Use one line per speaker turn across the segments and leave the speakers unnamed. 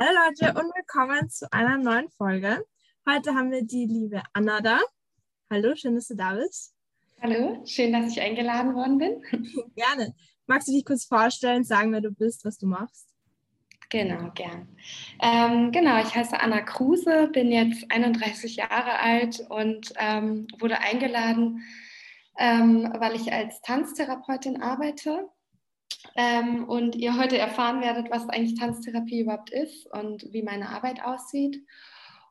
Hallo Leute und willkommen zu einer neuen Folge. Heute haben wir die liebe Anna da. Hallo, schön, dass du da bist.
Hallo, schön, dass ich eingeladen worden bin.
Gerne. Magst du dich kurz vorstellen, sagen, wer du bist, was du machst?
Genau, gern. Ähm, genau, ich heiße Anna Kruse, bin jetzt 31 Jahre alt und ähm, wurde eingeladen, ähm, weil ich als Tanztherapeutin arbeite ähm, und ihr heute erfahren werdet, was eigentlich Tanztherapie überhaupt ist und wie meine Arbeit aussieht.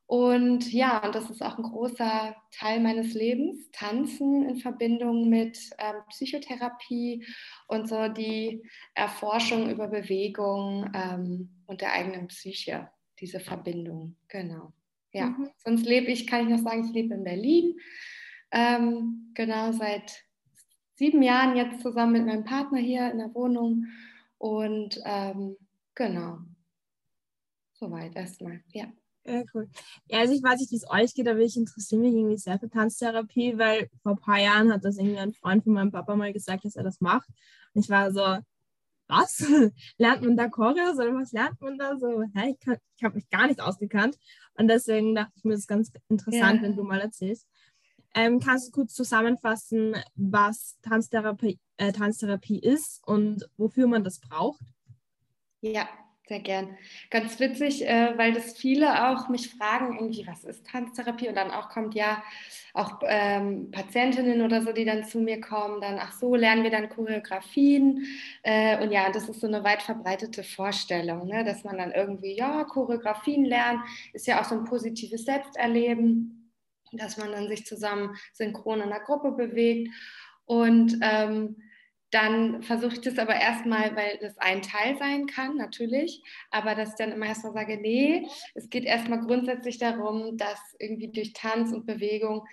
Und ja, und das ist auch ein großer Teil meines Lebens, Tanzen in Verbindung mit ähm, Psychotherapie und so die Erforschung über Bewegung ähm, und der eigenen Psyche, diese Verbindung, genau. Ja, mhm. sonst lebe ich, kann ich noch sagen, ich lebe in Berlin, ähm, genau seit sieben Jahren jetzt zusammen mit meinem Partner hier in der Wohnung und ähm, genau, soweit erstmal, ja.
Ja, cool. Ja, also ich weiß nicht, wie es euch geht, aber ich interessiere mich irgendwie sehr für Tanztherapie, weil vor ein paar Jahren hat das irgendwie ein Freund von meinem Papa mal gesagt, dass er das macht. Und ich war so, was? lernt man da Choreos oder was lernt man da so? Hä, ich, ich habe mich gar nicht ausgekannt. Und deswegen dachte ich mir, das ist ganz interessant, ja. wenn du mal erzählst. Ähm, kannst du kurz zusammenfassen, was Tanztherapie, äh, Tanztherapie ist und wofür man das braucht?
Ja, sehr gern. Ganz witzig, äh, weil das viele auch mich fragen, irgendwie, was ist Tanztherapie? Und dann auch kommt ja auch ähm, Patientinnen oder so, die dann zu mir kommen, dann, ach so, lernen wir dann Choreografien. Äh, und ja, das ist so eine weit verbreitete Vorstellung, ne? dass man dann irgendwie, ja, Choreografien lernen, ist ja auch so ein positives Selbsterleben, dass man dann sich zusammen synchron in der Gruppe bewegt. Und ähm, dann versuche ich das aber erstmal, weil das ein Teil sein kann, natürlich, aber dass ich dann immer erstmal sage, nee, es geht erstmal grundsätzlich darum, dass irgendwie durch Tanz und Bewegung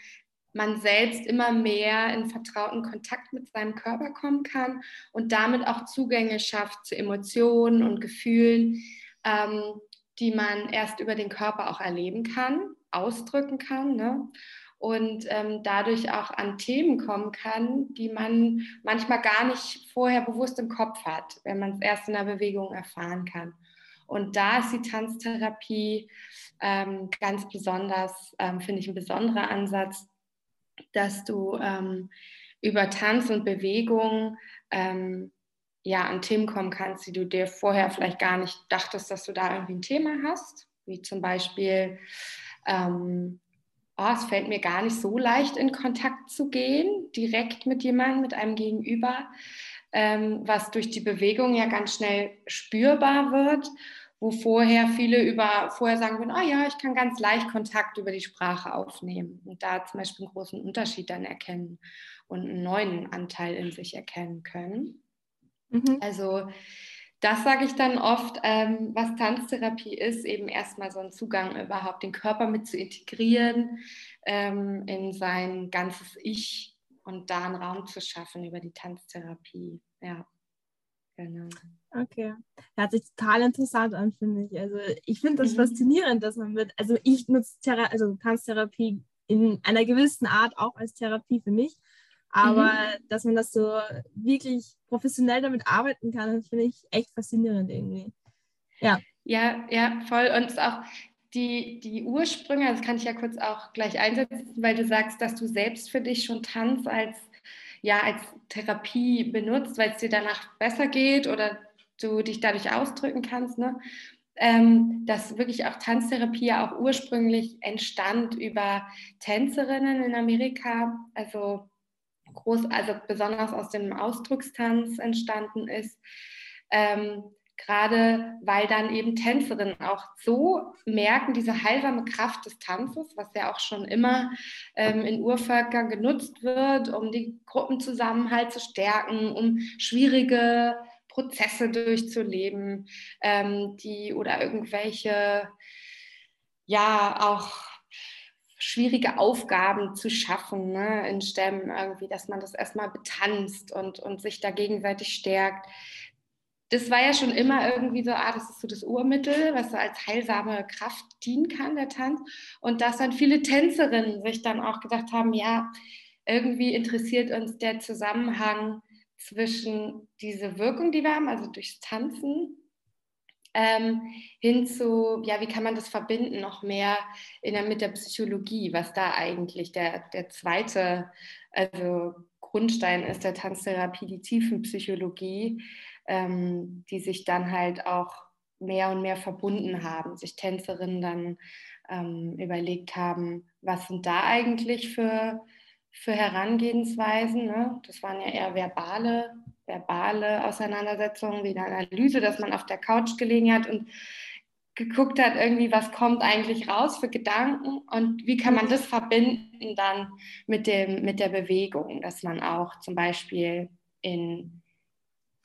man selbst immer mehr in vertrauten Kontakt mit seinem Körper kommen kann und damit auch Zugänge schafft zu Emotionen und Gefühlen, ähm, die man erst über den Körper auch erleben kann, ausdrücken kann. Ne? und ähm, dadurch auch an Themen kommen kann, die man manchmal gar nicht vorher bewusst im Kopf hat, wenn man es erst in der Bewegung erfahren kann. Und da ist die Tanztherapie ähm, ganz besonders, ähm, finde ich, ein besonderer Ansatz, dass du ähm, über Tanz und Bewegung ähm, ja, an Themen kommen kannst, die du dir vorher vielleicht gar nicht dachtest, dass du da irgendwie ein Thema hast, wie zum Beispiel ähm, oh, es fällt mir gar nicht so leicht, in Kontakt zu gehen, direkt mit jemandem, mit einem Gegenüber, ähm, was durch die Bewegung ja ganz schnell spürbar wird, wo vorher viele über, vorher sagen würden, oh ja, ich kann ganz leicht Kontakt über die Sprache aufnehmen und da zum Beispiel einen großen Unterschied dann erkennen und einen neuen Anteil in sich erkennen können. Mhm. Also das sage ich dann oft, ähm, was Tanztherapie ist, eben erstmal so ein Zugang überhaupt den Körper mit zu integrieren ähm, in sein ganzes Ich und da einen Raum zu schaffen über die Tanztherapie. Ja,
genau. Okay. Hört sich total interessant an, finde ich. Also ich finde das mhm. faszinierend, dass man mit, also ich nutze Thera also Tanztherapie in einer gewissen Art auch als Therapie für mich. Aber mhm. dass man das so wirklich professionell damit arbeiten kann, das finde ich echt faszinierend irgendwie.
Ja. Ja, ja, voll. Und auch die, die Ursprünge, das kann ich ja kurz auch gleich einsetzen, weil du sagst, dass du selbst für dich schon Tanz als, ja, als Therapie benutzt, weil es dir danach besser geht oder du dich dadurch ausdrücken kannst. Ne? Ähm, dass wirklich auch Tanztherapie ja auch ursprünglich entstand über Tänzerinnen in Amerika, also groß, also besonders aus dem Ausdruckstanz entstanden ist. Ähm, gerade weil dann eben Tänzerinnen auch so merken, diese heilsame Kraft des Tanzes, was ja auch schon immer ähm, in Urvölkern genutzt wird, um die Gruppenzusammenhalt zu stärken, um schwierige Prozesse durchzuleben, ähm, die oder irgendwelche ja auch schwierige Aufgaben zu schaffen ne, in Stämmen irgendwie, dass man das erstmal betanzt und, und sich da gegenseitig stärkt. Das war ja schon immer irgendwie so, ah, das ist so das Urmittel, was so als heilsame Kraft dienen kann, der Tanz. Und dass dann viele Tänzerinnen sich dann auch gedacht haben, ja, irgendwie interessiert uns der Zusammenhang zwischen diese Wirkung, die wir haben, also durchs Tanzen ähm, hin zu, ja, wie kann man das verbinden noch mehr der, mit der Psychologie, was da eigentlich der, der zweite also Grundstein ist der Tanztherapie, die Tiefenpsychologie, ähm, die sich dann halt auch mehr und mehr verbunden haben, sich Tänzerinnen dann ähm, überlegt haben, was sind da eigentlich für, für Herangehensweisen. Ne? Das waren ja eher verbale verbale Auseinandersetzungen, wie eine Analyse, dass man auf der Couch gelegen hat und geguckt hat, irgendwie, was kommt eigentlich raus für Gedanken und wie kann man das verbinden dann mit, dem, mit der Bewegung, dass man auch zum Beispiel in,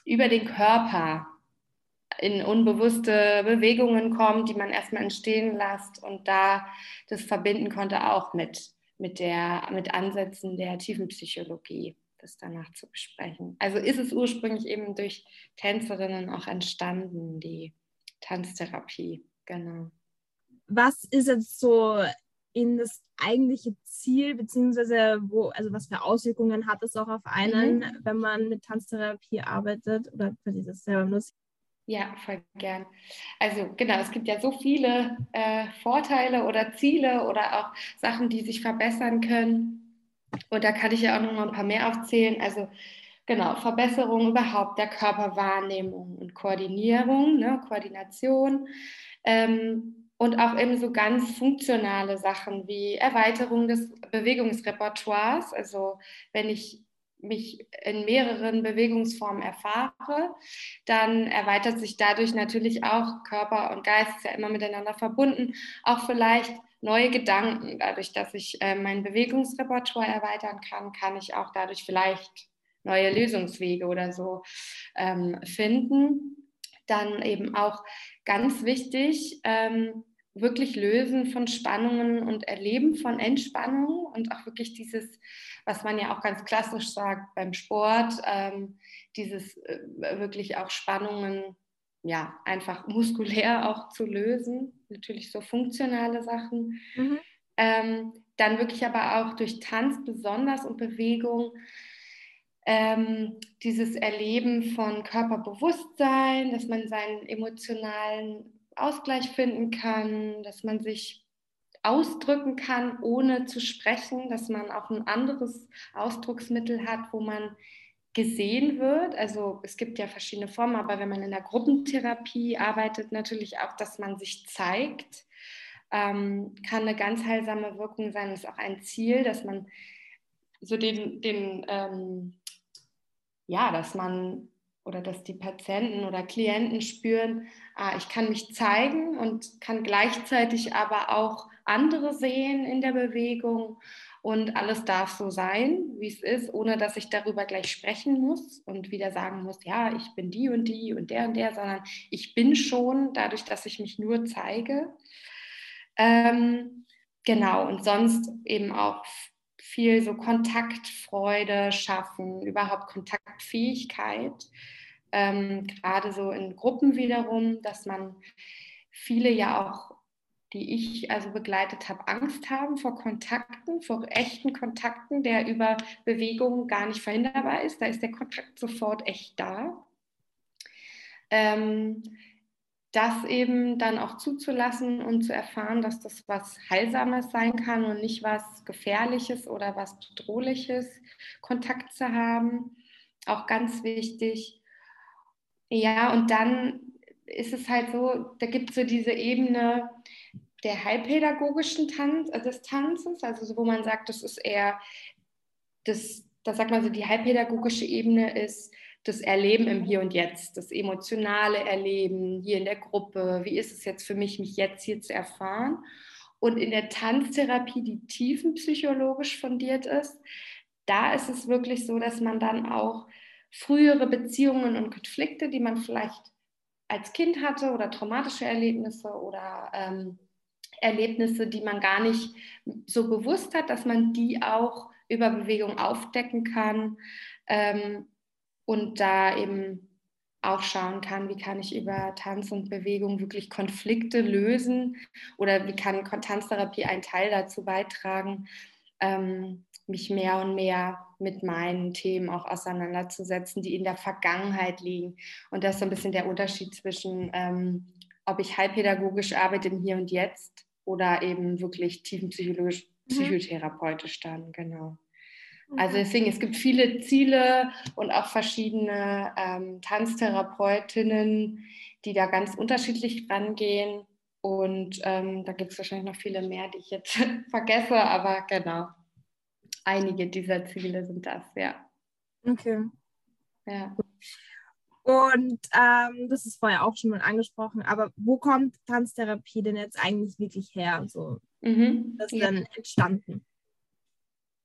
über den Körper in unbewusste Bewegungen kommt, die man erstmal entstehen lässt und da das verbinden konnte auch mit, mit, der, mit Ansätzen der Tiefenpsychologie das danach zu besprechen. Also ist es ursprünglich eben durch Tänzerinnen auch entstanden, die Tanztherapie, genau.
Was ist jetzt so in das eigentliche Ziel, beziehungsweise wo, also was für Auswirkungen hat es auch auf einen, mhm. wenn man mit Tanztherapie arbeitet oder für dieses selber muss?
Ja, voll gern. Also genau, es gibt ja so viele äh, Vorteile oder Ziele oder auch Sachen, die sich verbessern können. Und da kann ich ja auch noch mal ein paar mehr aufzählen. Also genau, Verbesserung überhaupt der Körperwahrnehmung und Koordinierung, ne, Koordination. Ähm, und auch eben so ganz funktionale Sachen wie Erweiterung des Bewegungsrepertoires. Also wenn ich mich in mehreren Bewegungsformen erfahre, dann erweitert sich dadurch natürlich auch Körper und Geist, ist ja immer miteinander verbunden, auch vielleicht neue Gedanken. Dadurch, dass ich äh, mein Bewegungsrepertoire erweitern kann, kann ich auch dadurch vielleicht neue Lösungswege oder so ähm, finden. Dann eben auch ganz wichtig, ähm, wirklich Lösen von Spannungen und Erleben von Entspannung und auch wirklich dieses, was man ja auch ganz klassisch sagt beim Sport, ähm, dieses äh, wirklich auch Spannungen ja, einfach muskulär auch zu lösen, natürlich so funktionale Sachen. Mhm. Ähm, dann wirklich aber auch durch Tanz besonders und Bewegung ähm, dieses Erleben von Körperbewusstsein, dass man seinen emotionalen Ausgleich finden kann, dass man sich ausdrücken kann, ohne zu sprechen, dass man auch ein anderes Ausdrucksmittel hat, wo man gesehen wird. Also es gibt ja verschiedene Formen, aber wenn man in der Gruppentherapie arbeitet, natürlich auch, dass man sich zeigt, ähm, kann eine ganz heilsame Wirkung sein. Das ist auch ein Ziel, dass man so den, den ähm, ja, dass man oder dass die Patienten oder Klienten spüren, ah, ich kann mich zeigen und kann gleichzeitig aber auch andere sehen in der Bewegung und alles darf so sein, wie es ist, ohne dass ich darüber gleich sprechen muss und wieder sagen muss, ja, ich bin die und die und der und der, sondern ich bin schon dadurch, dass ich mich nur zeige. Ähm, genau, und sonst eben auch viel so Kontaktfreude schaffen, überhaupt Kontaktfähigkeit, ähm, gerade so in Gruppen wiederum, dass man viele ja auch die ich also begleitet habe, Angst haben vor Kontakten, vor echten Kontakten, der über Bewegungen gar nicht verhinderbar ist. Da ist der Kontakt sofort echt da. Ähm, das eben dann auch zuzulassen und zu erfahren, dass das was Heilsames sein kann und nicht was Gefährliches oder was Bedrohliches, Kontakt zu haben. Auch ganz wichtig. Ja, und dann ist es halt so, da gibt es so diese Ebene der heilpädagogischen Tanz, äh, des Tanzes, also so, wo man sagt, das ist eher, das, das sagt man so, die heilpädagogische Ebene ist das Erleben im Hier und Jetzt, das emotionale Erleben hier in der Gruppe, wie ist es jetzt für mich, mich jetzt hier zu erfahren. Und in der Tanztherapie, die tiefenpsychologisch fundiert ist, da ist es wirklich so, dass man dann auch frühere Beziehungen und Konflikte, die man vielleicht als Kind hatte oder traumatische Erlebnisse oder ähm, Erlebnisse, die man gar nicht so bewusst hat, dass man die auch über Bewegung aufdecken kann ähm, und da eben auch schauen kann, wie kann ich über Tanz und Bewegung wirklich Konflikte lösen oder wie kann Tanztherapie einen Teil dazu beitragen, ähm, mich mehr und mehr mit meinen Themen auch auseinanderzusetzen, die in der Vergangenheit liegen. Und das ist so ein bisschen der Unterschied zwischen, ähm, ob ich heilpädagogisch arbeite im Hier und Jetzt oder eben wirklich tiefenpsychologisch, mhm. psychotherapeutisch dann, genau. Also deswegen, es gibt viele Ziele und auch verschiedene ähm, Tanztherapeutinnen, die da ganz unterschiedlich rangehen. Und ähm, da gibt es wahrscheinlich noch viele mehr, die ich jetzt vergesse, aber genau. Einige dieser Ziele sind das, ja.
Okay. Ja. Und ähm, das ist vorher auch schon mal angesprochen, aber wo kommt Tanztherapie denn jetzt eigentlich wirklich her? So, mhm. Das ist ja. dann entstanden.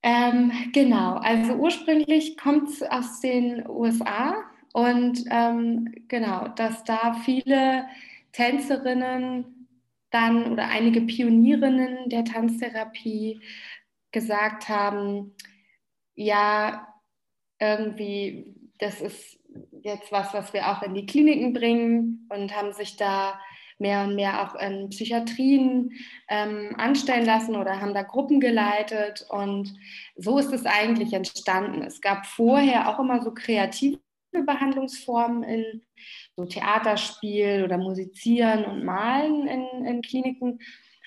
Ähm, genau, also ursprünglich kommt es aus den USA und ähm, genau, dass da viele Tänzerinnen dann oder einige Pionierinnen der Tanztherapie gesagt haben, ja, irgendwie, das ist jetzt was, was wir auch in die Kliniken bringen und haben sich da mehr und mehr auch in Psychiatrien ähm, anstellen lassen oder haben da Gruppen geleitet. Und so ist es eigentlich entstanden. Es gab vorher auch immer so kreative Behandlungsformen in so Theaterspiel oder Musizieren und Malen in, in Kliniken.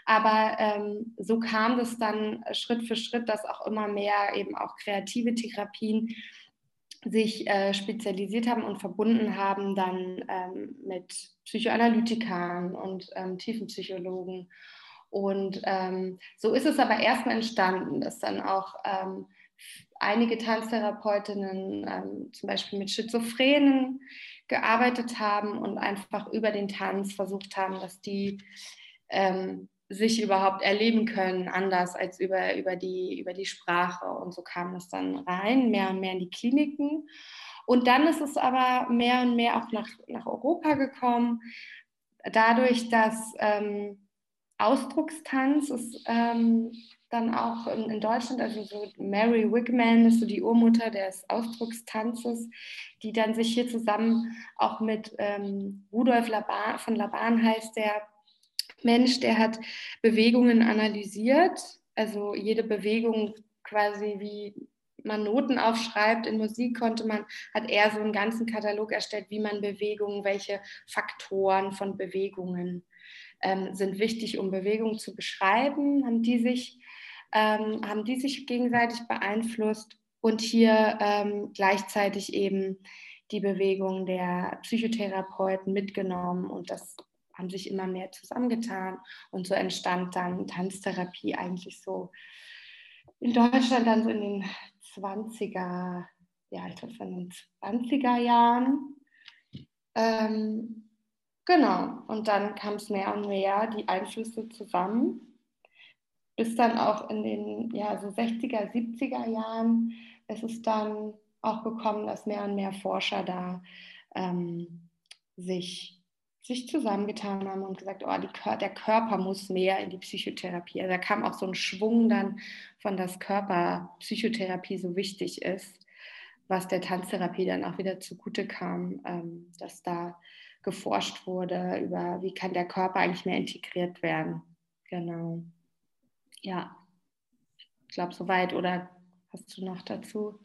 Aber ähm, so kam das dann Schritt für Schritt, dass auch immer mehr eben auch kreative Therapien sich äh, spezialisiert haben und verbunden haben dann ähm, mit Psychoanalytikern und ähm, Tiefenpsychologen. Und ähm, so ist es aber erstmal entstanden, dass dann auch ähm, einige Tanztherapeutinnen ähm, zum Beispiel mit Schizophrenen gearbeitet haben und einfach über den Tanz versucht haben, dass die ähm, sich überhaupt erleben können, anders als über, über, die, über die Sprache. Und so kam es dann rein, mehr und mehr in die Kliniken. Und dann ist es aber mehr und mehr auch nach, nach Europa gekommen, dadurch, dass ähm, Ausdruckstanz ist ähm, dann auch in, in, Deutschland, also so Mary Wigman ist so die Urmutter des Ausdruckstanzes, die dann sich hier zusammen auch mit ähm, Rudolf Laban, von Laban heißt der, Mensch, der hat Bewegungen analysiert, also jede Bewegung quasi wie man Noten aufschreibt. In Musik konnte man, hat er so einen ganzen Katalog erstellt, wie man Bewegungen, welche Faktoren von Bewegungen ähm, sind wichtig, um Bewegungen zu beschreiben, haben die sich, ähm, haben die sich gegenseitig beeinflusst. Und hier ähm, gleichzeitig eben die Bewegung der Psychotherapeuten mitgenommen und das haben sich immer mehr zusammengetan und so entstand dann Tanztherapie eigentlich so in Deutschland dann so in den 20er, ja, ich glaube in den 20er Jahren. Ähm, genau, und dann kam es mehr und mehr, die Einflüsse zusammen, bis dann auch in den ja, so 60er, 70er Jahren ist es dann auch gekommen, dass mehr und mehr Forscher da ähm, sich sich zusammengetan haben und gesagt, oh, die, der Körper muss mehr in die Psychotherapie. Also da kam auch so ein Schwung dann von, dass Körperpsychotherapie so wichtig ist, was der Tanztherapie dann auch wieder zugute kam, ähm, dass da geforscht wurde über, wie kann der Körper eigentlich mehr integriert werden. Genau. Ja, ich glaube soweit. Oder hast du noch dazu?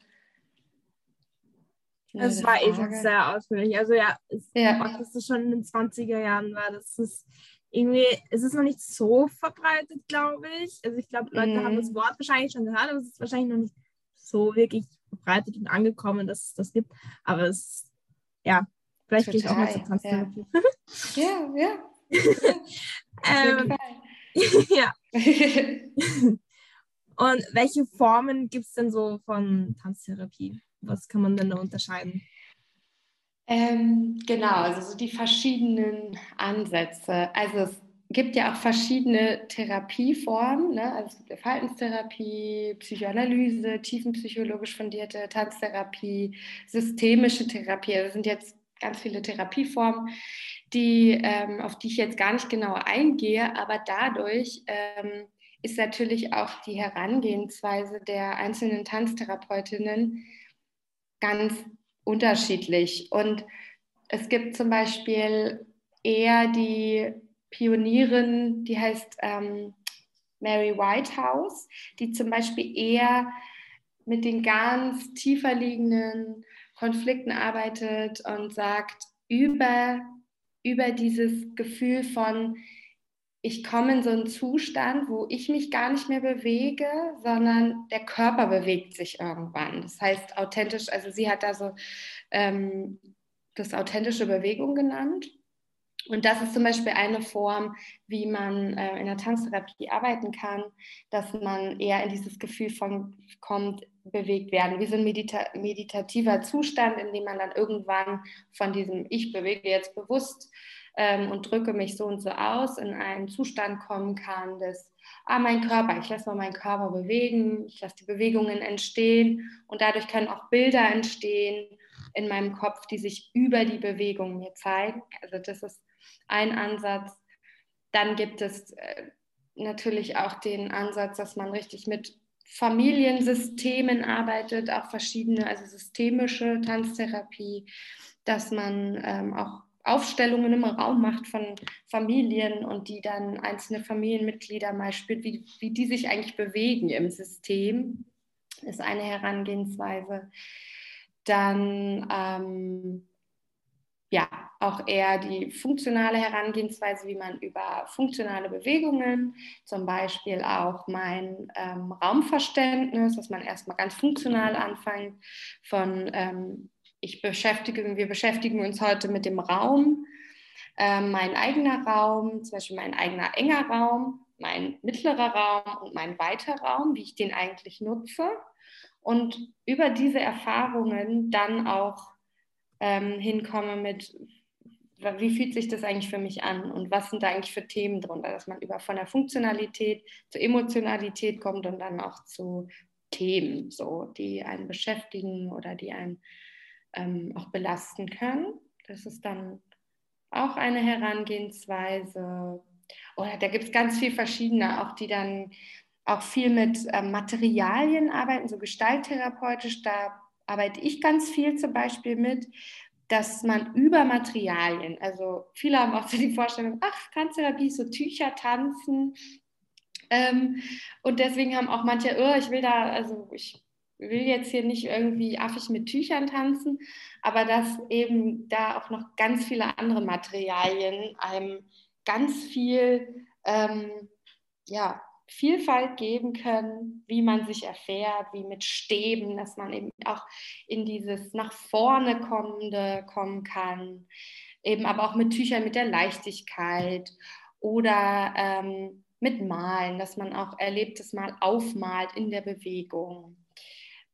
Es war eben eh sehr ausführlich. Also ja, es, ja. dass das schon in den 20er Jahren war, das ist irgendwie, es ist noch nicht so verbreitet, glaube ich. Also ich glaube, Leute mhm. haben das Wort wahrscheinlich schon gehört, aber es ist wahrscheinlich noch nicht so wirklich verbreitet und angekommen, dass es das gibt. Aber es, ja, vielleicht gehe ich auch mal zur Tanztherapie.
Ja, ja.
ja. ähm, ja. und welche Formen gibt es denn so von Tanztherapie? Was kann man denn da unterscheiden?
Ähm, genau, also so die verschiedenen Ansätze. Also es gibt ja auch verschiedene Therapieformen. Ne? Also es gibt Verhaltenstherapie, Psychoanalyse, tiefenpsychologisch fundierte Tanztherapie, systemische Therapie. Also das sind jetzt ganz viele Therapieformen, die, ähm, auf die ich jetzt gar nicht genauer eingehe, aber dadurch ähm, ist natürlich auch die Herangehensweise der einzelnen Tanztherapeutinnen ganz unterschiedlich. Und es gibt zum Beispiel eher die Pionierin, die heißt ähm, Mary Whitehouse, die zum Beispiel eher mit den ganz tiefer liegenden Konflikten arbeitet und sagt, über, über dieses Gefühl von, ich komme in so einen Zustand, wo ich mich gar nicht mehr bewege, sondern der Körper bewegt sich irgendwann. Das heißt authentisch, also sie hat da so ähm, das authentische Bewegung genannt. Und das ist zum Beispiel eine Form, wie man äh, in der Tanztherapie arbeiten kann, dass man eher in dieses Gefühl von kommt, bewegt werden, wie so ein medita meditativer Zustand, in dem man dann irgendwann von diesem Ich bewege jetzt bewusst ähm, und drücke mich so und so aus, in einen Zustand kommen kann, dass, ah, mein Körper, ich lasse mal meinen Körper bewegen, ich lasse die Bewegungen entstehen und dadurch können auch Bilder entstehen in meinem Kopf, die sich über die Bewegung mir zeigen. Also das ist ein Ansatz. Dann gibt es äh, natürlich auch den Ansatz, dass man richtig mit Familiensystemen arbeitet, auch verschiedene, also systemische Tanztherapie, dass man ähm, auch Aufstellungen im Raum macht von Familien und die dann einzelne Familienmitglieder mal spürt, wie, wie die sich eigentlich bewegen im System, ist eine Herangehensweise. Dann ähm, ja auch eher die funktionale Herangehensweise, wie man über funktionale Bewegungen, zum Beispiel auch mein ähm, Raumverständnis, dass man erstmal ganz funktional anfängt von ähm, ich beschäftige, wir beschäftigen uns heute mit dem Raum, ähm, mein eigener Raum, zum Beispiel mein eigener enger Raum, mein mittlerer Raum und mein weiter Raum, wie ich den eigentlich nutze. Und über diese Erfahrungen dann auch ähm, hinkomme mit, wie fühlt sich das eigentlich für mich an und was sind da eigentlich für Themen drunter, dass man über von der Funktionalität zur Emotionalität kommt und dann auch zu Themen, so, die einen beschäftigen oder die einen ähm, auch belasten können. Das ist dann auch eine Herangehensweise. Oder da gibt es ganz viele verschiedene, auch die dann auch viel mit äh, Materialien arbeiten, so gestalttherapeutisch. Da arbeite ich ganz viel zum Beispiel mit, dass man über Materialien, also viele haben auch so die Vorstellung, ach, Tanztherapie, so Tücher tanzen. Ähm, und deswegen haben auch manche, oh, ich will da, also ich will jetzt hier nicht irgendwie affig mit Tüchern tanzen, aber dass eben da auch noch ganz viele andere Materialien einem ganz viel ähm, ja, Vielfalt geben können, wie man sich erfährt, wie mit Stäben, dass man eben auch in dieses nach vorne kommende kommen kann, eben aber auch mit Tüchern, mit der Leichtigkeit oder ähm, mit Malen, dass man auch Erlebtes mal aufmalt in der Bewegung.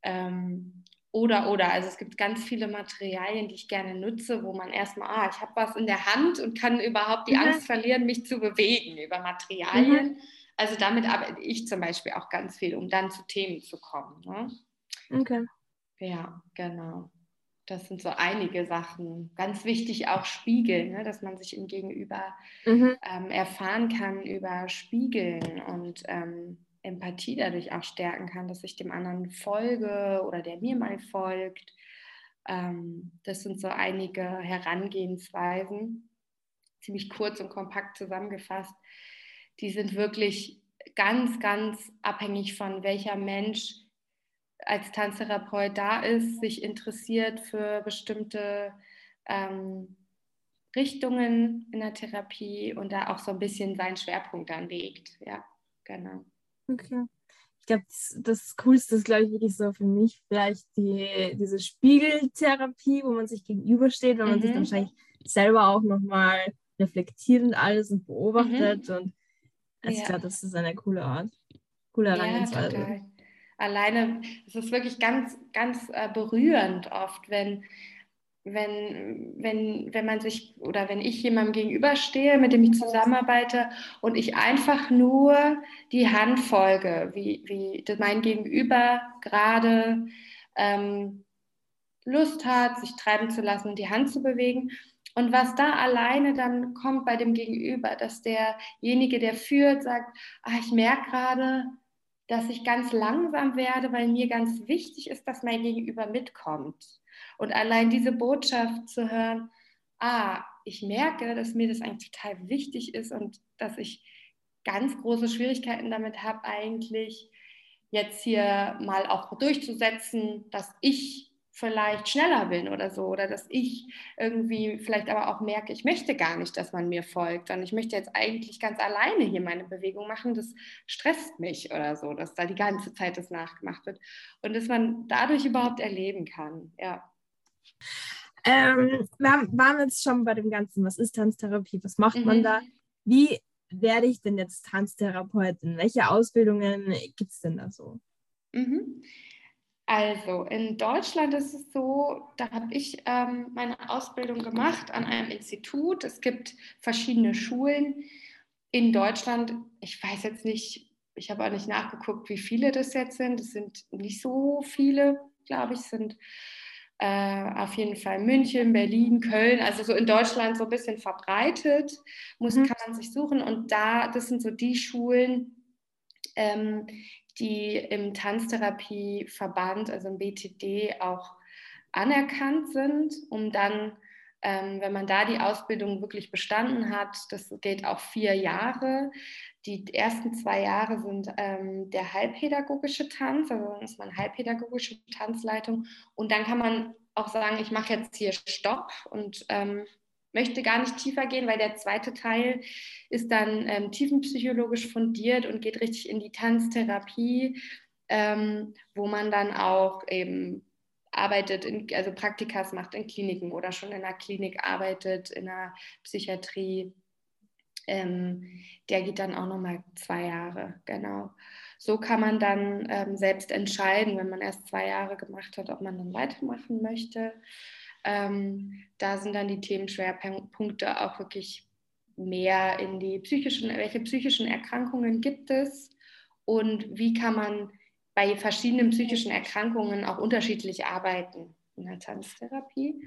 Ähm, oder, oder, also es gibt ganz viele Materialien, die ich gerne nutze, wo man erstmal, ah, ich habe was in der Hand und kann überhaupt die mhm. Angst verlieren, mich zu bewegen über Materialien. Mhm. Also damit arbeite ich zum Beispiel auch ganz viel, um dann zu Themen zu kommen. Ne?
Okay.
Ja, genau. Das sind so einige Sachen. Ganz wichtig auch Spiegeln, ne? dass man sich im Gegenüber mhm. ähm, erfahren kann über Spiegeln und ähm, Empathie dadurch auch stärken kann, dass ich dem anderen folge oder der mir mal folgt. Ähm, das sind so einige Herangehensweisen, ziemlich kurz und kompakt zusammengefasst. Die sind wirklich ganz, ganz abhängig von welcher Mensch als Tanztherapeut da ist, sich interessiert für bestimmte ähm, Richtungen in der Therapie und da auch so ein bisschen seinen Schwerpunkt anlegt. Ja, genau.
Okay. Ich glaube, das, das, Coolste ist, glaube ich, wirklich so für mich vielleicht die, diese Spiegeltherapie, wo man sich gegenübersteht, weil mhm. man sich dann mhm. wahrscheinlich selber auch nochmal reflektierend alles und beobachtet. Mhm. Und also ja. ich glaube, das ist eine coole Art. Coole Herangehensweise. Ja,
Alleine, es ist wirklich ganz, ganz äh, berührend oft, wenn wenn, wenn, wenn man sich oder wenn ich jemandem gegenüberstehe, mit dem ich zusammenarbeite und ich einfach nur die Hand folge, wie, wie mein Gegenüber gerade ähm, Lust hat, sich treiben zu lassen und die Hand zu bewegen. Und was da alleine dann kommt bei dem Gegenüber, dass derjenige, der führt, sagt, ah, ich merke gerade, dass ich ganz langsam werde, weil mir ganz wichtig ist, dass mein Gegenüber mitkommt. Und allein diese Botschaft zu hören, ah, ich merke, dass mir das eigentlich total wichtig ist und dass ich ganz große Schwierigkeiten damit habe, eigentlich jetzt hier mal auch durchzusetzen, dass ich vielleicht schneller bin oder so oder dass ich irgendwie vielleicht aber auch merke, ich möchte gar nicht, dass man mir folgt, sondern ich möchte jetzt eigentlich ganz alleine hier meine Bewegung machen. Das stresst mich oder so, dass da die ganze Zeit das nachgemacht wird und dass man dadurch überhaupt erleben kann. Ja.
Ähm, wir haben, waren jetzt schon bei dem Ganzen. Was ist Tanztherapie? Was macht mhm. man da? Wie werde ich denn jetzt Tanztherapeutin? Welche Ausbildungen gibt es denn da so?
Mhm. Also in Deutschland ist es so, da habe ich ähm, meine Ausbildung gemacht an einem Institut. Es gibt verschiedene Schulen in Deutschland. Ich weiß jetzt nicht, ich habe auch nicht nachgeguckt, wie viele das jetzt sind. Es sind nicht so viele, glaube ich, sind äh, auf jeden Fall München, Berlin, Köln, also so in Deutschland so ein bisschen verbreitet, muss, mhm. kann man sich suchen. Und da, das sind so die Schulen, ähm, die im Tanztherapieverband, also im BTD, auch anerkannt sind, um dann, ähm, wenn man da die Ausbildung wirklich bestanden hat, das geht auch vier Jahre. Die ersten zwei Jahre sind ähm, der halbpädagogische Tanz, also dann ist man halbpädagogische Tanzleitung und dann kann man auch sagen, ich mache jetzt hier Stopp und ähm, möchte gar nicht tiefer gehen, weil der zweite Teil ist dann ähm, tiefenpsychologisch fundiert und geht richtig in die Tanztherapie, ähm, wo man dann auch eben arbeitet, in, also Praktikas macht in Kliniken oder schon in einer Klinik arbeitet, in der Psychiatrie. Ähm, der geht dann auch nochmal zwei Jahre, genau. So kann man dann ähm, selbst entscheiden, wenn man erst zwei Jahre gemacht hat, ob man dann weitermachen möchte. Ähm, da sind dann die Themenschwerpunkte auch wirklich mehr in die psychischen, welche psychischen Erkrankungen gibt es und wie kann man bei verschiedenen psychischen Erkrankungen auch unterschiedlich arbeiten in der Tanztherapie.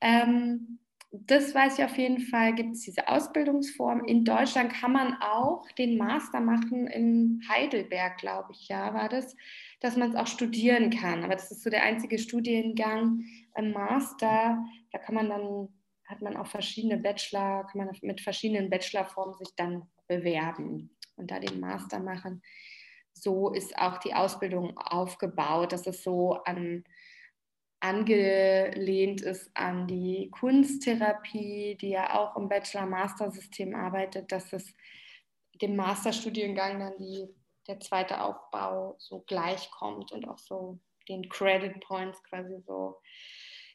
Ähm, das weiß ich auf jeden Fall, gibt es diese Ausbildungsform. In Deutschland kann man auch den Master machen in Heidelberg, glaube ich, ja, war das, dass man es auch studieren kann. Aber das ist so der einzige Studiengang im Master. Da kann man dann, hat man auch verschiedene Bachelor, kann man mit verschiedenen Bachelorformen sich dann bewerben und da den Master machen. So ist auch die Ausbildung aufgebaut, dass es so an angelehnt ist an die Kunsttherapie, die ja auch im Bachelor-Master-System arbeitet, dass es dem Masterstudiengang dann die, der zweite Aufbau so gleichkommt und auch so den Credit Points quasi so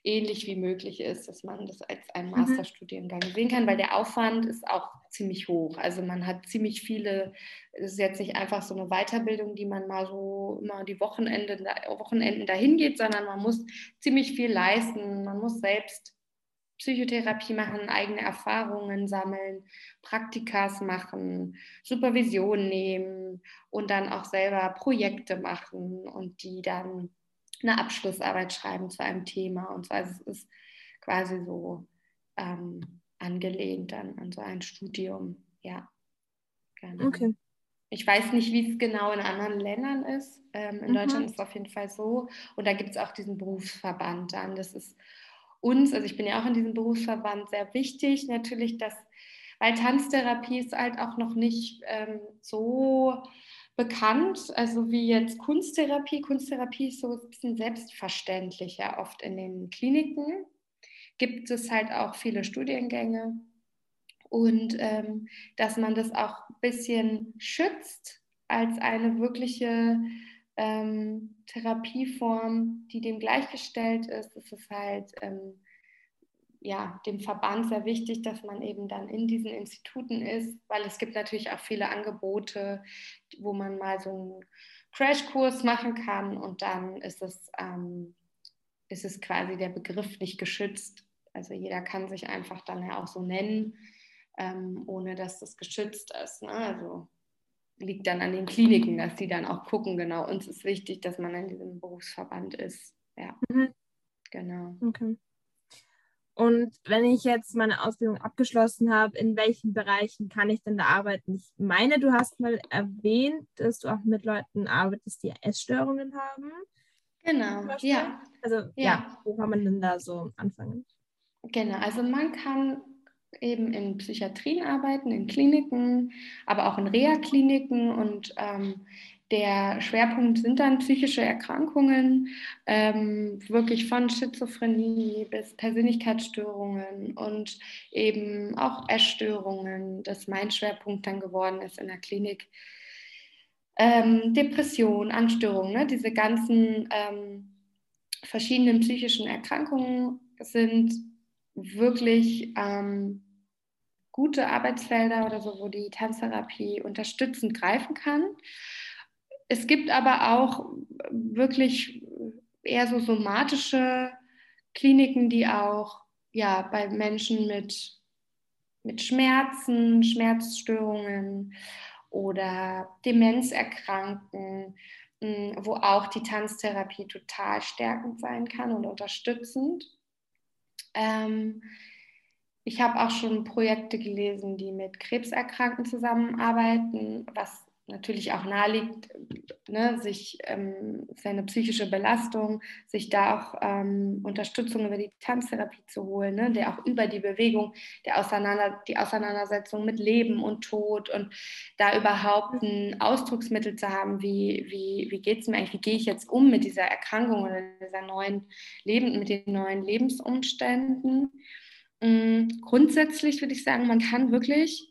ähnlich wie möglich ist, dass man das als einen mhm. Masterstudiengang sehen kann, weil der Aufwand ist auch ziemlich hoch. Also man hat ziemlich viele, es ist jetzt nicht einfach so eine Weiterbildung, die man mal so immer die Wochenende, Wochenenden dahin geht, sondern man muss ziemlich viel leisten. Man muss selbst Psychotherapie machen, eigene Erfahrungen sammeln, Praktikas machen, Supervision nehmen und dann auch selber Projekte machen und die dann eine Abschlussarbeit schreiben zu einem Thema und so. Also es ist quasi so ähm, angelehnt dann an so ein Studium. Ja. Genau. Okay. Ich weiß nicht, wie es genau in anderen Ländern ist. Ähm, in mhm. Deutschland ist es auf jeden Fall so. Und da gibt es auch diesen Berufsverband dann. Das ist uns, also ich bin ja auch in diesem Berufsverband, sehr wichtig natürlich, dass, weil Tanztherapie ist halt auch noch nicht ähm, so bekannt, also wie jetzt Kunsttherapie. Kunsttherapie ist so ein bisschen selbstverständlicher oft in den Kliniken. Gibt es halt auch viele Studiengänge und ähm, dass man das auch ein bisschen schützt als eine wirkliche ähm, Therapieform, die dem gleichgestellt ist. Das ist halt ähm, ja, dem Verband sehr wichtig, dass man eben dann in diesen Instituten ist, weil es gibt natürlich auch viele Angebote, wo man mal so einen Crashkurs machen kann und dann ist es, ähm, ist es quasi der Begriff nicht geschützt. Also jeder kann sich einfach dann ja auch so nennen, ähm, ohne dass das geschützt ist. Ne? Also liegt dann an den Kliniken, dass die dann auch gucken, genau, uns ist wichtig, dass man in diesem Berufsverband ist. Ja, mhm. genau.
Okay. Und wenn ich jetzt meine Ausbildung abgeschlossen habe, in welchen Bereichen kann ich denn da arbeiten? Ich meine, du hast mal erwähnt, dass du auch mit Leuten arbeitest, die Essstörungen haben.
Genau, ja.
Also ja. ja, wo kann man denn da so anfangen?
Genau, also man kann eben in Psychiatrien arbeiten, in Kliniken, aber auch in Reha-Kliniken und ähm, der Schwerpunkt sind dann psychische Erkrankungen, ähm, wirklich von Schizophrenie bis Persönlichkeitsstörungen und eben auch Essstörungen, das mein Schwerpunkt dann geworden ist in der Klinik. Ähm, Depression, Angststörungen, ne? diese ganzen ähm, verschiedenen psychischen Erkrankungen sind wirklich ähm, gute Arbeitsfelder oder so, wo die Tanztherapie unterstützend greifen kann. Es gibt aber auch wirklich eher so somatische Kliniken, die auch ja, bei Menschen mit, mit Schmerzen, Schmerzstörungen oder Demenzerkrankten, hm, wo auch die Tanztherapie total stärkend sein kann und unterstützend. Ähm, ich habe auch schon Projekte gelesen, die mit Krebserkrankten zusammenarbeiten, was natürlich auch naheliegt, ne, sich ähm, seine psychische Belastung, sich da auch ähm, Unterstützung über die Tanztherapie zu holen, ne, der auch über die Bewegung, der Auseinander, die Auseinandersetzung mit Leben und Tod und da überhaupt ein Ausdrucksmittel zu haben, wie, wie, wie geht es mir eigentlich, wie gehe ich jetzt um mit dieser Erkrankung oder dieser neuen Leben, mit den neuen Lebensumständen. Mhm. Grundsätzlich würde ich sagen, man kann wirklich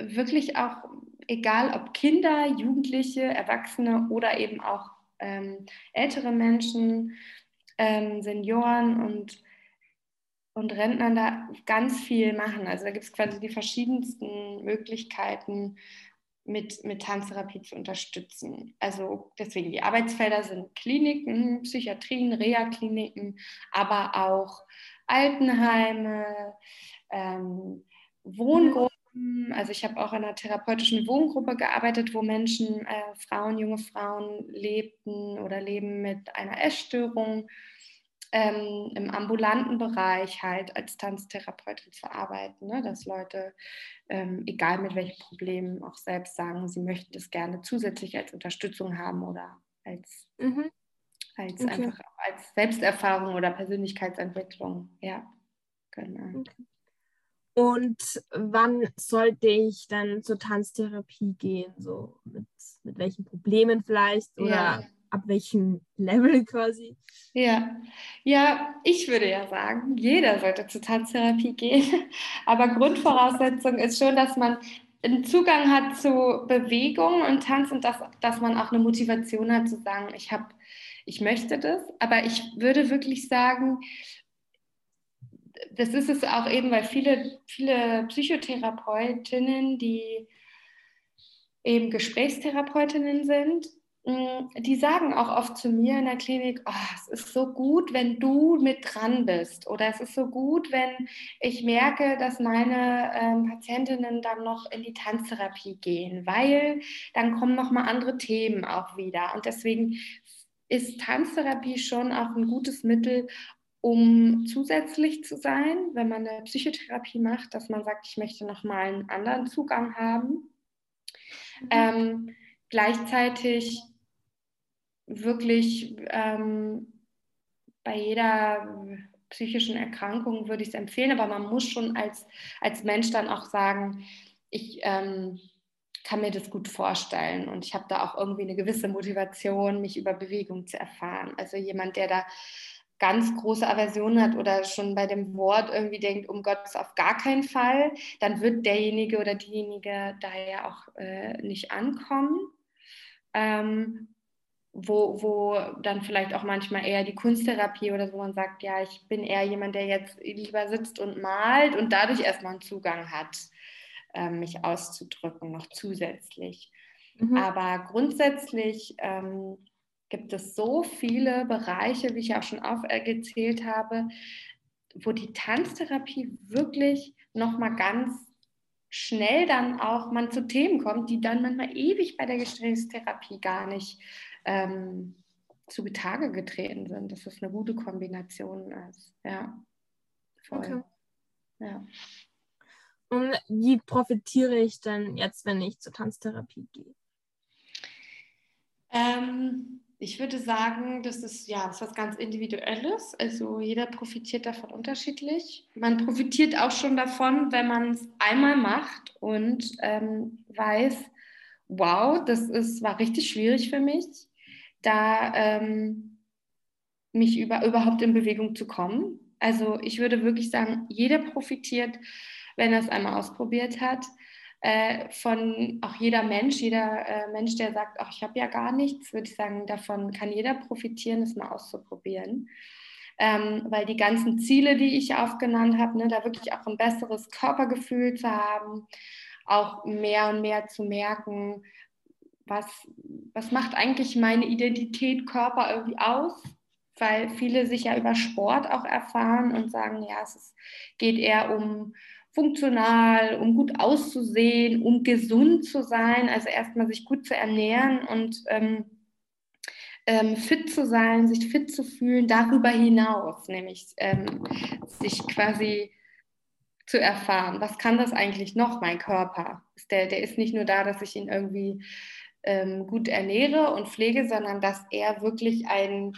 wirklich auch, egal ob Kinder, Jugendliche, Erwachsene oder eben auch ähm, ältere Menschen, ähm, Senioren und, und Rentner da ganz viel machen. Also da gibt es quasi die verschiedensten Möglichkeiten, mit, mit Tanztherapie zu unterstützen. Also deswegen, die Arbeitsfelder sind Kliniken, Psychiatrien, Reha-Kliniken, aber auch Altenheime, ähm, Wohngruppen also ich habe auch in einer therapeutischen Wohngruppe gearbeitet, wo Menschen, äh, Frauen, junge Frauen lebten oder leben mit einer Essstörung. Ähm, im ambulanten Bereich halt als Tanztherapeutin zu arbeiten, ne? dass Leute, ähm, egal mit welchen Problemen, auch selbst sagen, sie möchten das gerne zusätzlich als Unterstützung haben oder als, mhm. als okay. einfach als Selbsterfahrung oder Persönlichkeitsentwicklung. Ja, genau. Okay.
Und wann sollte ich dann zur Tanztherapie gehen? So mit, mit welchen Problemen vielleicht oder ja. ab welchem Level quasi?
Ja, ja, ich würde ja sagen, jeder sollte zur Tanztherapie gehen. Aber Grundvoraussetzung ist schon, dass man einen Zugang hat zu Bewegung und Tanz und dass, dass man auch eine Motivation hat zu sagen, ich habe, ich möchte das. Aber ich würde wirklich sagen, das ist es auch eben, weil viele, viele Psychotherapeutinnen, die eben Gesprächstherapeutinnen sind, mm, die sagen auch oft zu mir in der Klinik, oh, es ist so gut, wenn du mit dran bist. Oder es ist so gut, wenn ich merke, dass meine ähm, Patientinnen dann noch in die Tanztherapie gehen, weil dann kommen noch mal andere Themen auch wieder. Und deswegen ist Tanztherapie schon auch ein gutes Mittel, um zusätzlich zu sein, wenn man eine Psychotherapie macht, dass man sagt, ich möchte nochmal einen anderen Zugang haben. Mhm. Ähm, gleichzeitig wirklich ähm, bei jeder psychischen Erkrankung würde ich es empfehlen, aber man muss schon als, als Mensch dann auch sagen, ich ähm, kann mir das gut vorstellen und ich habe da auch irgendwie eine gewisse Motivation, mich über Bewegung zu erfahren. Also jemand, der da ganz große Aversion hat oder schon bei dem Wort irgendwie denkt, um Gottes auf gar keinen Fall, dann wird derjenige oder diejenige da ja auch äh, nicht ankommen. Ähm, wo, wo dann vielleicht auch manchmal eher die Kunsttherapie oder so man sagt, ja, ich bin eher jemand, der jetzt lieber sitzt und malt und dadurch erstmal einen Zugang hat, äh, mich auszudrücken, noch zusätzlich. Mhm. Aber grundsätzlich ähm, gibt es so viele Bereiche, wie ich auch schon aufgezählt habe, wo die Tanztherapie wirklich nochmal ganz schnell dann auch man zu Themen kommt, die dann manchmal ewig bei der Gesprächstherapie gar nicht ähm, zutage getreten sind. Dass das eine gute Kombination ist. Ja, voll. Okay.
Ja. Und wie profitiere ich denn jetzt, wenn ich zur Tanztherapie gehe?
Ähm, ich würde sagen, das ist ja das ist was ganz Individuelles. Also jeder profitiert davon unterschiedlich. Man profitiert auch schon davon, wenn man es einmal macht und ähm, weiß, wow, das ist, war richtig schwierig für mich, da ähm, mich über, überhaupt in Bewegung zu kommen. Also ich würde wirklich sagen, jeder profitiert, wenn er es einmal ausprobiert hat äh, von auch jeder Mensch, jeder äh, Mensch, der sagt, ach, ich habe ja gar nichts, würde ich sagen, davon kann jeder profitieren, es mal auszuprobieren. Ähm, weil die ganzen Ziele, die ich aufgenannt habe, ne, da wirklich auch ein besseres Körpergefühl zu haben, auch mehr und mehr zu merken, was, was macht eigentlich meine Identität Körper irgendwie aus? Weil viele sich ja über Sport auch erfahren und sagen, ja, es ist, geht eher um funktional, um gut auszusehen, um gesund zu sein, also erstmal sich gut zu ernähren und ähm, ähm, fit zu sein, sich fit zu fühlen, darüber hinaus, nämlich ähm, sich quasi zu erfahren, was kann das eigentlich noch, mein Körper? Der, der ist nicht nur da, dass ich ihn irgendwie ähm, gut ernähre und pflege, sondern dass er wirklich ein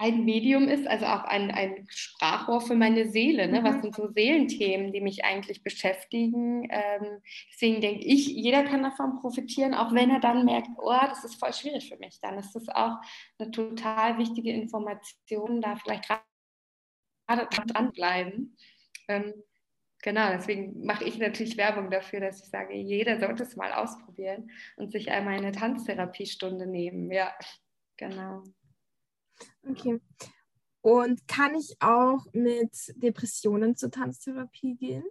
ein Medium ist, also auch ein, ein Sprachrohr für meine Seele. Ne? Mhm. Was sind so Seelenthemen, die mich eigentlich beschäftigen? Ähm, deswegen denke ich, jeder kann davon profitieren, auch wenn er dann merkt, oh, das ist voll schwierig für mich. Dann ist das auch eine total wichtige Information, da vielleicht gerade dranbleiben. Ähm, genau, deswegen mache ich natürlich Werbung dafür, dass ich sage, jeder sollte es mal ausprobieren und sich einmal eine Tanztherapiestunde nehmen. Ja, genau.
Okay. Und kann ich auch mit Depressionen zur Tanztherapie gehen?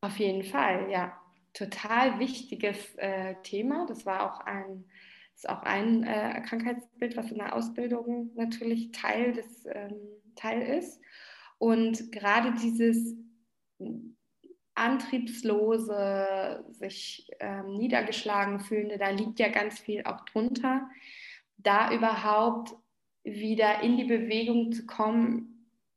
Auf jeden Fall, ja. Total wichtiges äh, Thema. Das war auch ein, ist auch ein äh, Krankheitsbild, was in der Ausbildung natürlich Teil des ähm, Teil ist. Und gerade dieses antriebslose, sich ähm, niedergeschlagen fühlende, da liegt ja ganz viel auch drunter. Da überhaupt wieder in die Bewegung zu kommen,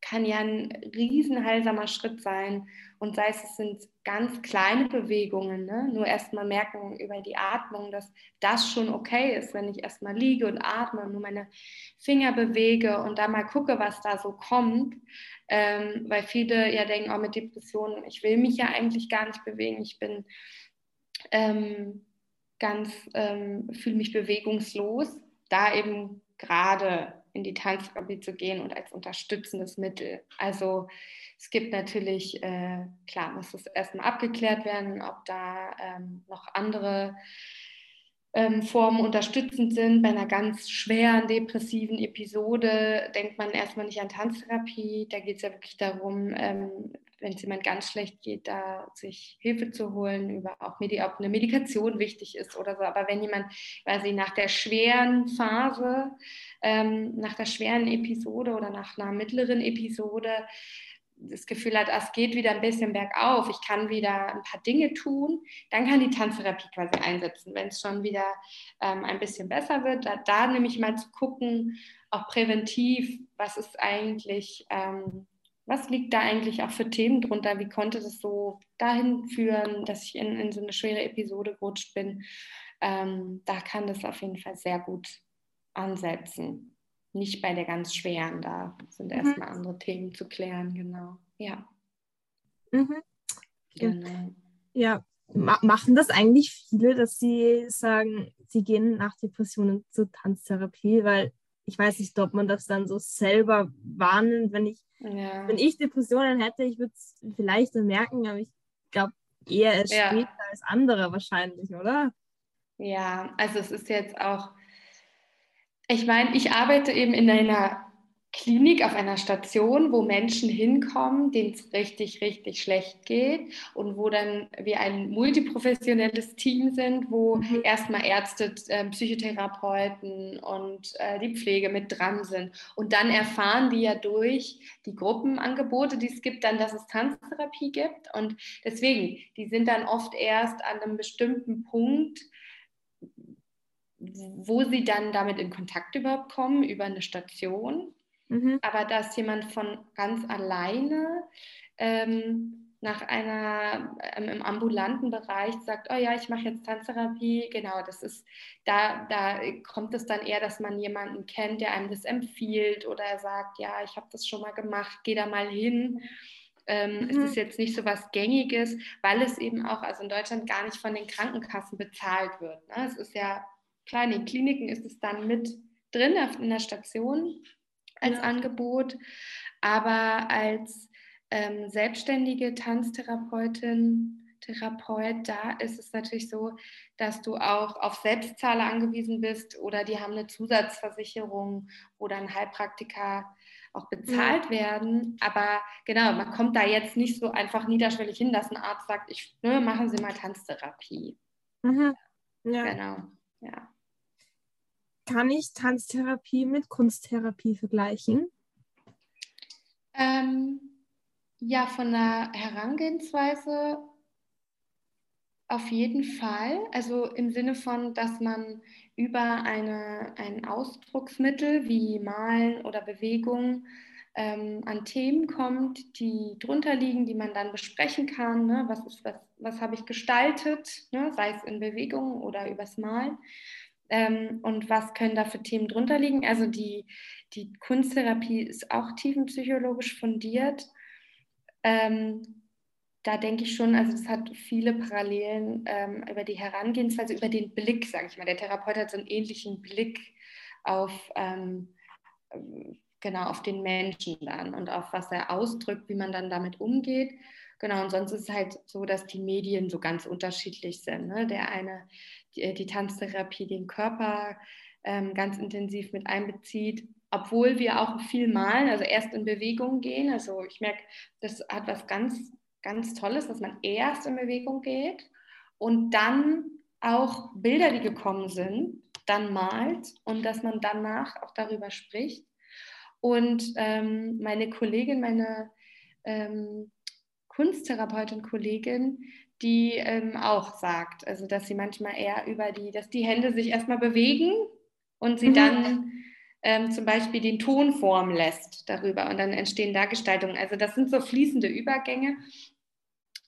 kann ja ein riesenheilsamer Schritt sein. Und sei es, es sind ganz kleine Bewegungen, ne? nur erstmal merken über die Atmung, dass das schon okay ist, wenn ich erstmal liege und atme und nur meine Finger bewege und da mal gucke, was da so kommt. Ähm, weil viele ja denken, oh, mit Depressionen, ich will mich ja eigentlich gar nicht bewegen, ich bin ähm, ganz, ähm, fühle mich bewegungslos. Da eben gerade in die Tanztherapie zu gehen und als unterstützendes Mittel. Also es gibt natürlich, äh, klar, muss das erstmal abgeklärt werden, ob da ähm, noch andere ähm, Formen unterstützend sind. Bei einer ganz schweren depressiven Episode denkt man erstmal nicht an Tanztherapie. Da geht es ja wirklich darum, ähm, wenn es jemand ganz schlecht geht, da sich Hilfe zu holen, über auch Medi ob eine Medikation wichtig ist oder so. Aber wenn jemand quasi nach der schweren Phase, ähm, nach der schweren Episode oder nach einer mittleren Episode das Gefühl hat, es geht wieder ein bisschen bergauf, ich kann wieder ein paar Dinge tun, dann kann die Tanztherapie quasi einsetzen. Wenn es schon wieder ähm, ein bisschen besser wird, da, da nämlich mal zu gucken, auch präventiv, was ist eigentlich ähm, was liegt da eigentlich auch für Themen drunter? Wie konnte das so dahin führen, dass ich in, in so eine schwere Episode gerutscht bin? Ähm, da kann das auf jeden Fall sehr gut ansetzen. Nicht bei der ganz schweren, da sind mhm. erstmal andere Themen zu klären, genau. Ja.
Mhm. Genau. Ja, machen das eigentlich viele, dass sie sagen, sie gehen nach Depressionen zur Tanztherapie, weil ich weiß nicht, ob man das dann so selber wahrnimmt, wenn ich, ja. wenn ich Depressionen hätte, ich würde es vielleicht merken, aber ich glaube eher erst ja. später als andere wahrscheinlich, oder?
Ja, also es ist jetzt auch, ich meine, ich arbeite eben in einer Klinik, auf einer Station, wo Menschen hinkommen, denen es richtig, richtig schlecht geht und wo dann wir ein multiprofessionelles Team sind, wo mhm. erstmal Ärzte, äh, Psychotherapeuten und äh, die Pflege mit dran sind. Und dann erfahren die ja durch die Gruppenangebote, die es gibt, dann, dass es Tanztherapie gibt. Und deswegen, die sind dann oft erst an einem bestimmten Punkt, wo sie dann damit in Kontakt überhaupt kommen, über eine Station. Mhm. Aber dass jemand von ganz alleine ähm, nach einer ähm, im ambulanten Bereich sagt, oh ja, ich mache jetzt Tanztherapie, genau, das ist, da, da kommt es dann eher, dass man jemanden kennt, der einem das empfiehlt oder sagt, ja, ich habe das schon mal gemacht, geh da mal hin. Ähm, mhm. Es ist jetzt nicht so was Gängiges, weil es eben auch, also in Deutschland gar nicht von den Krankenkassen bezahlt wird. Ne? Es ist ja, klar, in den Kliniken ist es dann mit drin in der Station als ja. Angebot, aber als ähm, selbstständige Tanztherapeutin, Therapeut, da ist es natürlich so, dass du auch auf Selbstzahler angewiesen bist oder die haben eine Zusatzversicherung, wo dann Heilpraktiker auch bezahlt ja. werden. Aber genau, man kommt da jetzt nicht so einfach niederschwellig hin, dass ein Arzt sagt, ich ne, machen Sie mal Tanztherapie. Mhm. Ja. Genau, ja.
Kann ich Tanztherapie mit Kunsttherapie vergleichen?
Ähm, ja, von der Herangehensweise auf jeden Fall. Also im Sinne von, dass man über eine, ein Ausdrucksmittel wie Malen oder Bewegung ähm, an Themen kommt, die drunter liegen, die man dann besprechen kann. Ne? Was, was, was habe ich gestaltet, ne? sei es in Bewegung oder übers Malen. Ähm, und was können da für Themen drunter liegen? Also die, die Kunsttherapie ist auch tiefenpsychologisch fundiert ähm, da denke ich schon, also das hat viele Parallelen ähm, über die Herangehensweise, über den Blick, sage ich mal. Der Therapeut hat so einen ähnlichen Blick auf, ähm, genau, auf den Menschen dann und auf was er ausdrückt, wie man dann damit umgeht. Genau, und sonst ist es halt so, dass die Medien so ganz unterschiedlich sind. Ne? Der eine, die, die Tanztherapie, den Körper ähm, ganz intensiv mit einbezieht obwohl wir auch viel malen, also erst in Bewegung gehen. Also ich merke, das hat was ganz, ganz Tolles, dass man erst in Bewegung geht und dann auch Bilder, die gekommen sind, dann malt und dass man danach auch darüber spricht. Und ähm, meine Kollegin, meine ähm, Kunsttherapeutin, Kollegin, die ähm, auch sagt, also dass sie manchmal eher über die, dass die Hände sich erstmal bewegen und sie mhm. dann ähm, zum Beispiel den Ton formen lässt darüber und dann entstehen da Gestaltungen. Also das sind so fließende Übergänge.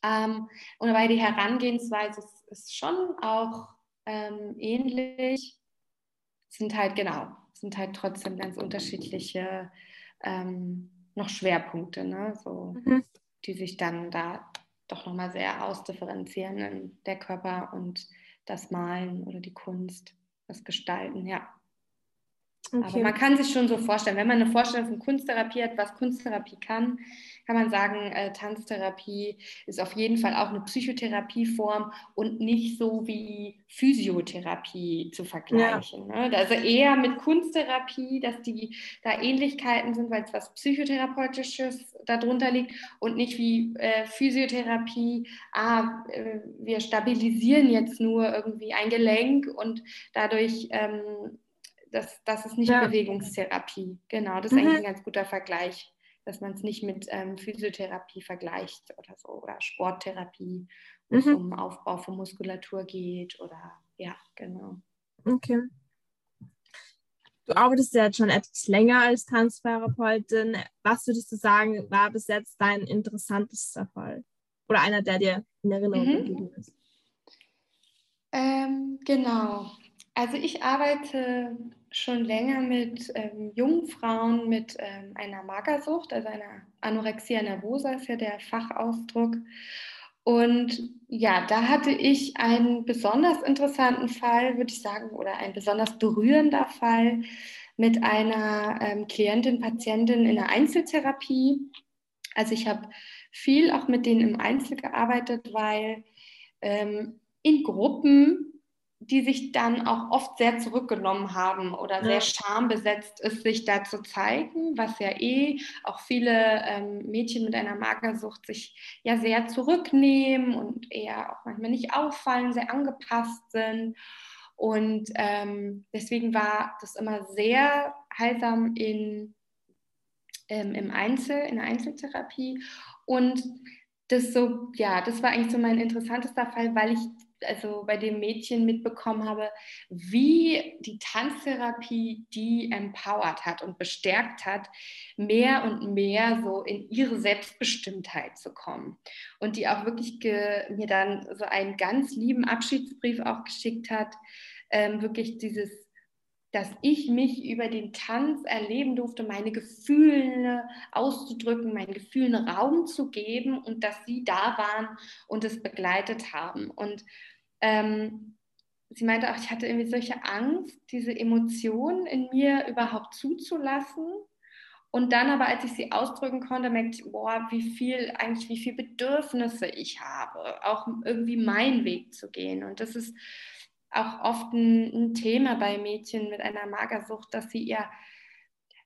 Ähm, und dabei die Herangehensweise ist, ist schon auch ähm, ähnlich. Sind halt genau, sind halt trotzdem ganz unterschiedliche ähm, noch Schwerpunkte, ne? so, mhm. die sich dann da doch nochmal sehr ausdifferenzieren in der Körper und das Malen oder die Kunst, das Gestalten, ja. Okay. Aber man kann sich schon so vorstellen, wenn man eine Vorstellung von Kunsttherapie hat, was Kunsttherapie kann, kann man sagen, äh, Tanztherapie ist auf jeden Fall auch eine Psychotherapieform und nicht so wie Physiotherapie zu vergleichen. Ja. Ne? Also eher mit Kunsttherapie, dass die da Ähnlichkeiten sind, weil es was Psychotherapeutisches darunter liegt und nicht wie äh, Physiotherapie, ah, äh, wir stabilisieren jetzt nur irgendwie ein Gelenk und dadurch ähm, das, das ist nicht ja. Bewegungstherapie. Genau, das ist mhm. eigentlich ein ganz guter Vergleich, dass man es nicht mit ähm, Physiotherapie vergleicht oder so oder Sporttherapie, wo es mhm. um Aufbau von Muskulatur geht oder ja, genau.
Okay. Du arbeitest ja jetzt schon etwas länger als Tanztherapeutin. Was würdest du sagen, war bis jetzt dein interessantester Fall? Oder einer, der dir in Erinnerung mhm. geblieben ist?
Ähm, genau. Also ich arbeite schon länger mit ähm, jungen Frauen mit ähm, einer Magersucht, also einer Anorexia nervosa ist ja der Fachausdruck. Und ja, da hatte ich einen besonders interessanten Fall, würde ich sagen, oder ein besonders berührender Fall mit einer ähm, Klientin, Patientin in der Einzeltherapie. Also ich habe viel auch mit denen im Einzel gearbeitet, weil ähm, in Gruppen die sich dann auch oft sehr zurückgenommen haben oder sehr schambesetzt ist, sich da zu zeigen, was ja eh auch viele ähm, Mädchen mit einer Magersucht sich ja sehr zurücknehmen und eher auch manchmal nicht auffallen, sehr angepasst sind. Und ähm, deswegen war das immer sehr heilsam in, ähm, im Einzel, in der Einzeltherapie. Und das so, ja, das war eigentlich so mein interessantester Fall, weil ich also bei dem Mädchen mitbekommen habe, wie die Tanztherapie die empowert hat und bestärkt hat, mehr und mehr so in ihre Selbstbestimmtheit zu kommen. Und die auch wirklich mir dann so einen ganz lieben Abschiedsbrief auch geschickt hat, ähm, wirklich dieses dass ich mich über den Tanz erleben durfte, meine Gefühle auszudrücken, meinen Gefühlen Raum zu geben und dass sie da waren und es begleitet haben. Und ähm, sie meinte auch, ich hatte irgendwie solche Angst, diese Emotionen in mir überhaupt zuzulassen. Und dann aber, als ich sie ausdrücken konnte, merkte ich, boah, wie viel, eigentlich wie viel Bedürfnisse ich habe, auch irgendwie meinen Weg zu gehen. Und das ist auch oft ein, ein, Thema bei Mädchen mit einer Magersucht, dass sie ihr,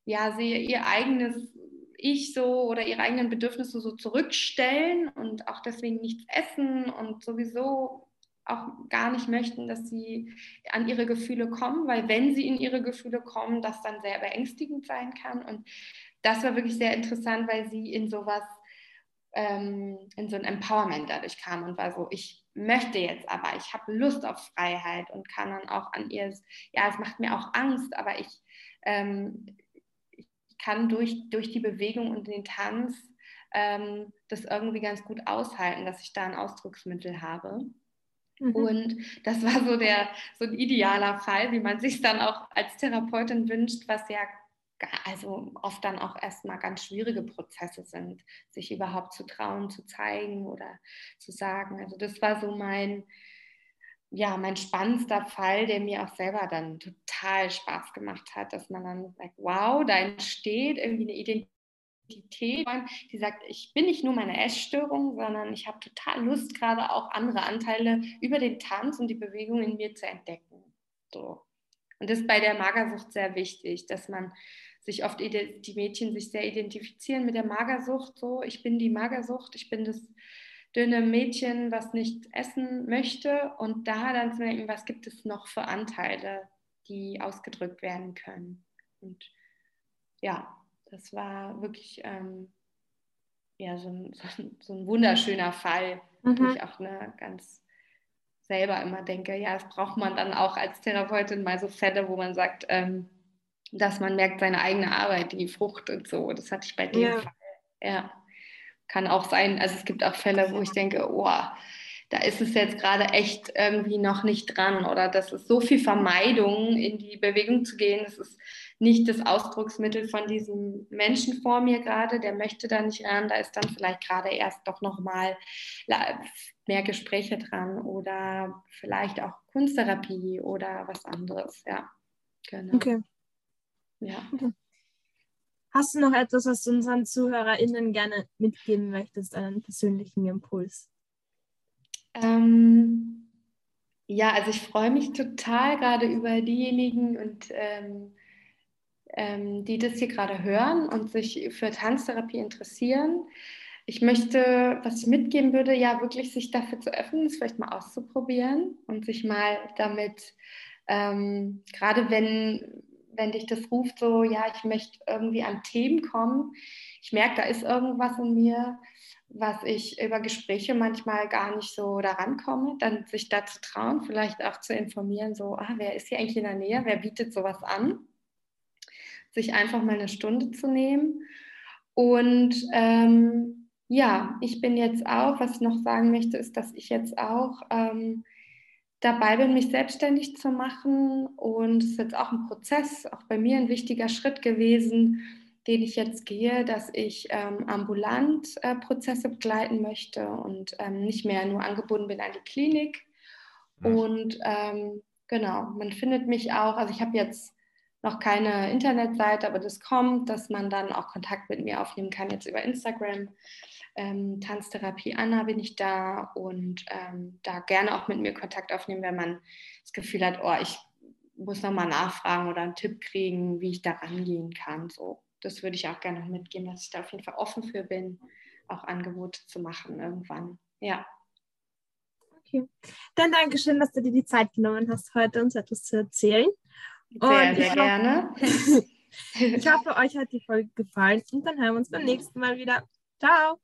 ja, sie ihr eigenes Ich so oder ihre eigenen Bedürfnisse so zurückstellen und auch deswegen nichts essen und sowieso auch gar nicht möchten, dass sie an ihre Gefühle kommen, weil wenn sie in ihre Gefühle kommen, das dann sehr beängstigend sein kann. Und das war wirklich sehr interessant, weil sie in sowas, ähm, in so ein Empowerment dadurch kam und war so, ich möchte jetzt aber, ich habe Lust auf Freiheit und kann dann auch an ihr, ja, es macht mir auch Angst, aber ich, ähm, ich kann durch, durch die Bewegung und den Tanz ähm, das irgendwie ganz gut aushalten, dass ich da ein Ausdrucksmittel habe. Mhm. Und das war so der so ein idealer Fall, wie man sich dann auch als Therapeutin wünscht, was ja also oft dann auch erstmal ganz schwierige Prozesse sind, sich überhaupt zu trauen, zu zeigen oder zu sagen. Also das war so mein, ja, mein spannendster Fall, der mir auch selber dann total Spaß gemacht hat, dass man dann sagt, wow, da entsteht irgendwie eine Identität, die sagt, ich bin nicht nur meine Essstörung, sondern ich habe total Lust, gerade auch andere Anteile über den Tanz und die Bewegung in mir zu entdecken. So. Und das ist bei der Magersucht sehr wichtig, dass man sich oft die Mädchen sich sehr identifizieren mit der Magersucht. So, ich bin die Magersucht, ich bin das dünne Mädchen, was nicht essen möchte. Und da dann zu denken, was gibt es noch für Anteile, die ausgedrückt werden können. Und ja, das war wirklich ähm, ja, so, ein, so, ein, wunderschöner Fall, mhm. wo ich auch eine ganz selber immer denke, ja, das braucht man dann auch als Therapeutin mal so Fälle, wo man sagt, ähm, dass man merkt, seine eigene Arbeit, die Frucht und so. Das hatte ich bei dem ja. Fall. Ja. Kann auch sein, also es gibt auch Fälle, wo ich denke, oh, da ist es jetzt gerade echt irgendwie noch nicht dran oder das ist so viel Vermeidung, in die Bewegung zu gehen. Das ist nicht das Ausdrucksmittel von diesem Menschen vor mir gerade, der möchte da nicht ran. Da ist dann vielleicht gerade erst doch nochmal mehr Gespräche dran oder vielleicht auch Kunsttherapie oder was anderes. Ja,
genau. Okay. Ja. Hast du noch etwas, was du unseren ZuhörerInnen gerne mitgeben möchtest, einen persönlichen Impuls?
Ähm, ja, also ich freue mich total gerade über diejenigen und ähm, ähm, die das hier gerade hören und sich für Tanztherapie interessieren. Ich möchte, was ich mitgeben würde, ja wirklich sich dafür zu öffnen, es vielleicht mal auszuprobieren und sich mal damit, ähm, gerade wenn wenn dich das ruft, so, ja, ich möchte irgendwie an Themen kommen. Ich merke, da ist irgendwas in mir, was ich über Gespräche manchmal gar nicht so daran komme, dann sich da zu trauen, vielleicht auch zu informieren, so, ah, wer ist hier eigentlich in der Nähe, wer bietet sowas an, sich einfach mal eine Stunde zu nehmen. Und ähm, ja, ich bin jetzt auch, was ich noch sagen möchte, ist, dass ich jetzt auch ähm, dabei bin, mich selbstständig zu machen. Und es ist jetzt auch ein Prozess, auch bei mir ein wichtiger Schritt gewesen, den ich jetzt gehe, dass ich ähm, ambulant äh, Prozesse begleiten möchte und ähm, nicht mehr nur angebunden bin an die Klinik. Und ähm, genau, man findet mich auch, also ich habe jetzt noch keine Internetseite, aber das kommt, dass man dann auch Kontakt mit mir aufnehmen kann, jetzt über Instagram ähm, Tanztherapie Anna bin ich da und ähm, da gerne auch mit mir Kontakt aufnehmen, wenn man das Gefühl hat, oh, ich muss nochmal nachfragen oder einen Tipp kriegen, wie ich da rangehen kann. So, das würde ich auch gerne mitgeben, dass ich da auf jeden Fall offen für bin, auch Angebote zu machen irgendwann. Ja.
Okay. Dann danke schön, dass du dir die Zeit genommen hast, heute uns etwas zu erzählen.
Sehr, und sehr gerne.
ich hoffe, euch hat die Folge gefallen und dann hören wir uns beim nächsten Mal wieder. Ciao.